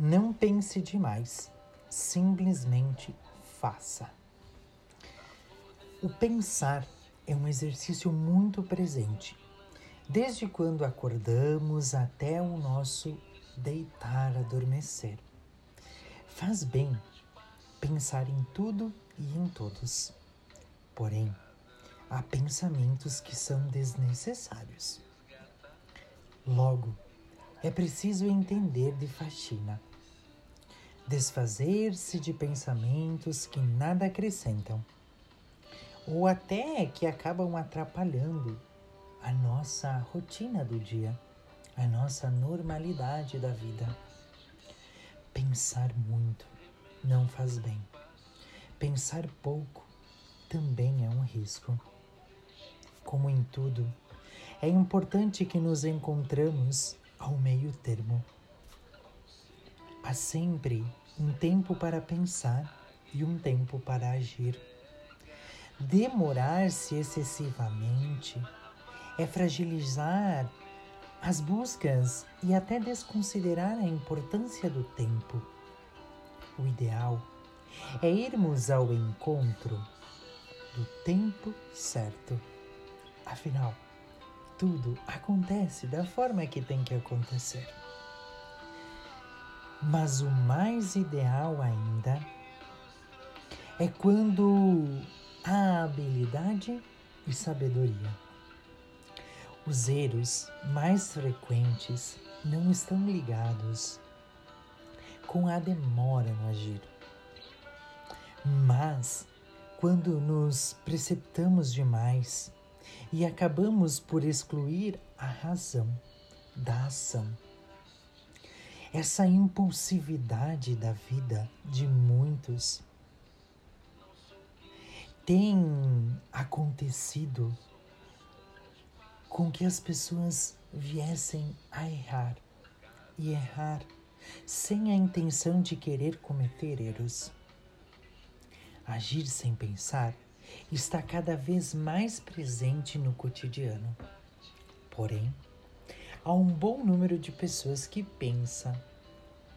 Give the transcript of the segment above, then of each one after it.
Não pense demais, simplesmente faça. O pensar é um exercício muito presente, desde quando acordamos até o nosso deitar, adormecer. Faz bem pensar em tudo e em todos. Porém, há pensamentos que são desnecessários. Logo, é preciso entender de faxina. Desfazer-se de pensamentos que nada acrescentam, ou até que acabam atrapalhando a nossa rotina do dia, a nossa normalidade da vida. Pensar muito não faz bem. Pensar pouco também é um risco. Como em tudo, é importante que nos encontramos ao meio termo. Há sempre um tempo para pensar e um tempo para agir. Demorar-se excessivamente é fragilizar as buscas e até desconsiderar a importância do tempo. O ideal é irmos ao encontro do tempo certo. Afinal, tudo acontece da forma que tem que acontecer. Mas o mais ideal ainda é quando há habilidade e sabedoria. Os erros mais frequentes não estão ligados com a demora no agir, mas quando nos preceptamos demais e acabamos por excluir a razão da ação. Essa impulsividade da vida de muitos tem acontecido com que as pessoas viessem a errar e errar sem a intenção de querer cometer erros. Agir sem pensar está cada vez mais presente no cotidiano. Porém, há um bom número de pessoas que pensa,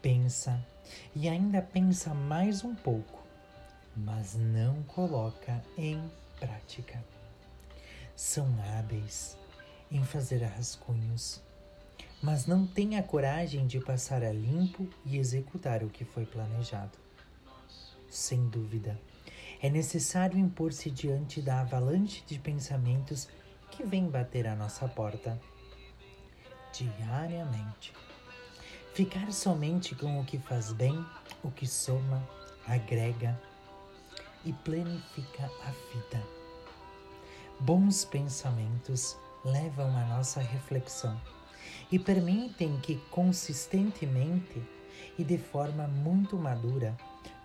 pensa e ainda pensa mais um pouco, mas não coloca em prática. São hábeis em fazer rascunhos, mas não têm a coragem de passar a limpo e executar o que foi planejado. Sem dúvida, é necessário impor-se diante da avalanche de pensamentos que vem bater à nossa porta diariamente. Ficar somente com o que faz bem, o que soma, agrega e planifica a vida. Bons pensamentos levam a nossa reflexão e permitem que consistentemente e de forma muito madura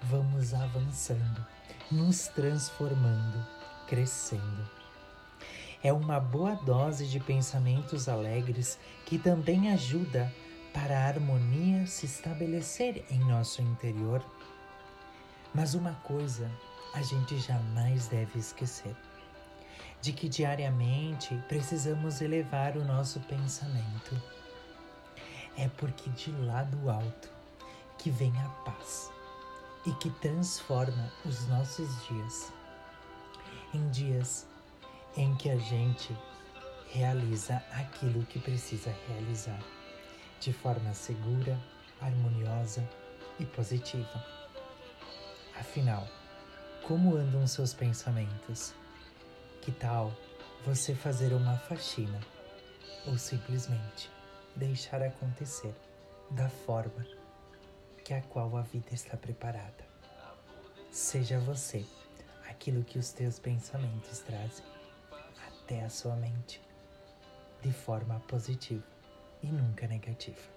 vamos avançando nos transformando, crescendo. É uma boa dose de pensamentos alegres que também ajuda para a harmonia se estabelecer em nosso interior. Mas uma coisa a gente jamais deve esquecer: de que diariamente precisamos elevar o nosso pensamento. É porque de lá do alto que vem a paz e que transforma os nossos dias em dias em que a gente realiza aquilo que precisa realizar de forma segura, harmoniosa e positiva. Afinal, como andam seus pensamentos? Que tal você fazer uma faxina ou simplesmente deixar acontecer da forma que a qual a vida está preparada. Seja você aquilo que os teus pensamentos trazem até a sua mente, de forma positiva e nunca negativa.